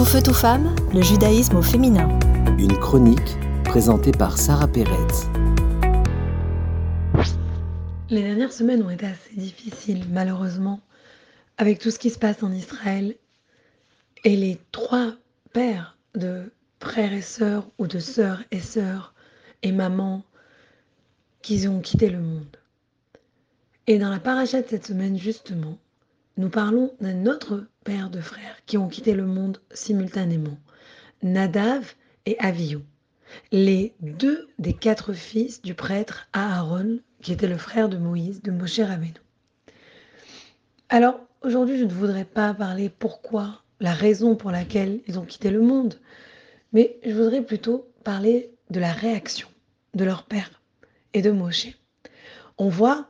Tout feu, tout femme, le judaïsme au féminin. Une chronique présentée par Sarah Pérez. Les dernières semaines ont été assez difficiles, malheureusement, avec tout ce qui se passe en Israël et les trois pères de frères et sœurs ou de sœurs et sœurs et mamans qui ont quitté le monde. Et dans la paracha de cette semaine, justement, nous parlons d'un autre père de frères qui ont quitté le monde simultanément, Nadav et Avihu, les deux des quatre fils du prêtre Aaron, qui était le frère de Moïse, de Moshe Rabbeinu. Alors, aujourd'hui, je ne voudrais pas parler pourquoi, la raison pour laquelle ils ont quitté le monde, mais je voudrais plutôt parler de la réaction de leur père et de Moshe. On voit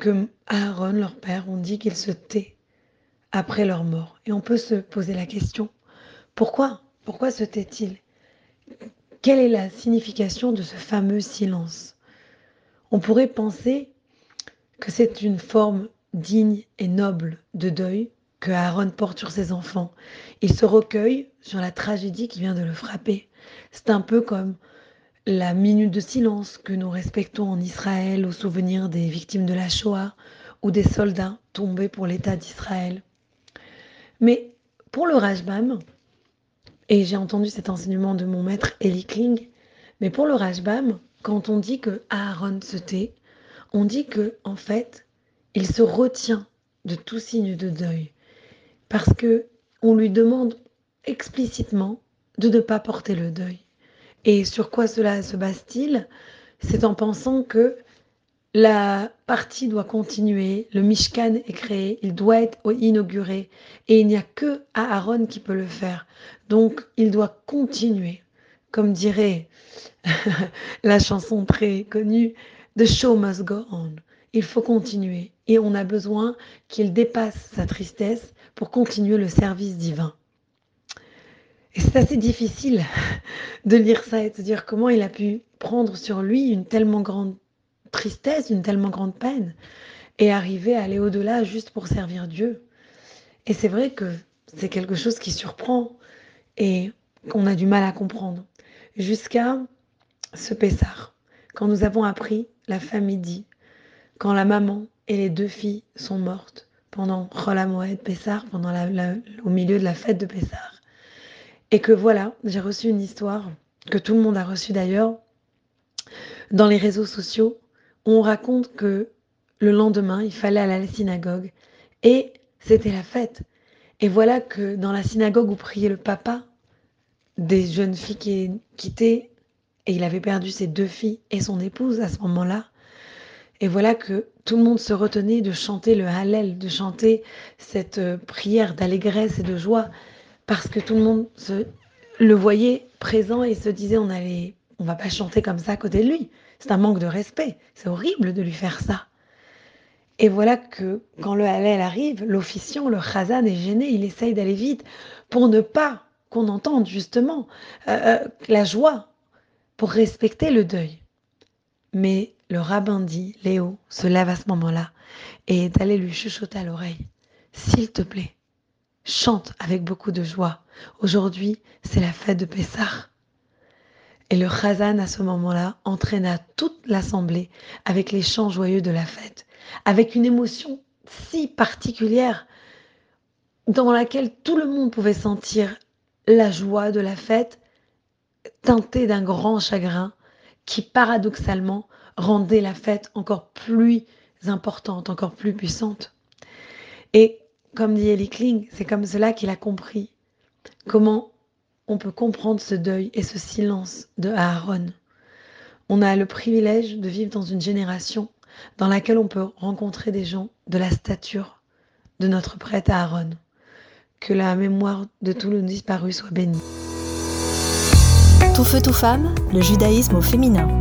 que Aaron, leur père, ont dit qu'il se tait après leur mort. Et on peut se poser la question, pourquoi Pourquoi se tait-il? Quelle est la signification de ce fameux silence? On pourrait penser que c'est une forme digne et noble de deuil que Aaron porte sur ses enfants. Il se recueille sur la tragédie qui vient de le frapper. C'est un peu comme la minute de silence que nous respectons en Israël au souvenir des victimes de la Shoah ou des soldats tombés pour l'État d'Israël. Mais pour le Rajbam, et j'ai entendu cet enseignement de mon maître Eli Kling, mais pour le Rajbam, quand on dit que Aaron se tait, on dit que en fait, il se retient de tout signe de deuil parce que on lui demande explicitement de ne pas porter le deuil. Et sur quoi cela se base-t-il? C'est en pensant que la partie doit continuer, le Mishkan est créé, il doit être inauguré, et il n'y a que Aaron qui peut le faire. Donc, il doit continuer, comme dirait la chanson très connue, The show must go on. Il faut continuer, et on a besoin qu'il dépasse sa tristesse pour continuer le service divin. Et c'est assez difficile de lire ça et de se dire comment il a pu prendre sur lui une tellement grande tristesse, une tellement grande peine, et arriver à aller au-delà juste pour servir Dieu. Et c'est vrai que c'est quelque chose qui surprend et qu'on a du mal à comprendre. Jusqu'à ce Pessar, quand nous avons appris, la famille dit, quand la maman et les deux filles sont mortes pendant Rola Pessar, pendant au milieu de la fête de Pessar, et que voilà, j'ai reçu une histoire que tout le monde a reçue d'ailleurs dans les réseaux sociaux. Où on raconte que le lendemain, il fallait aller à la synagogue et c'était la fête. Et voilà que dans la synagogue où priait le papa des jeunes filles qui quitté et il avait perdu ses deux filles et son épouse à ce moment-là. Et voilà que tout le monde se retenait de chanter le Hallel, de chanter cette euh, prière d'allégresse et de joie parce que tout le monde le voyait présent et se disait on allait, va pas chanter comme ça à côté de lui. C'est un manque de respect. C'est horrible de lui faire ça. Et voilà que quand le Hallel arrive, l'officiant, le Chazan est gêné, il essaye d'aller vite pour ne pas qu'on entende justement euh, euh, la joie, pour respecter le deuil. Mais le rabbin dit, Léo se lève à ce moment-là et est allé lui chuchoter à l'oreille, S'il te plaît, chante avec beaucoup de joie. Aujourd'hui, c'est la fête de Pessah. Et le Chazan, à ce moment-là, entraîna toute l'assemblée avec les chants joyeux de la fête, avec une émotion si particulière dans laquelle tout le monde pouvait sentir la joie de la fête teintée d'un grand chagrin qui paradoxalement rendait la fête encore plus importante, encore plus puissante. Et comme dit Eli Kling, c'est comme cela qu'il a compris comment on peut comprendre ce deuil et ce silence de Aaron. On a le privilège de vivre dans une génération dans laquelle on peut rencontrer des gens de la stature de notre prêtre Aaron. Que la mémoire de tous nos disparus soit bénie. Tout feu, tout femme, le judaïsme au féminin.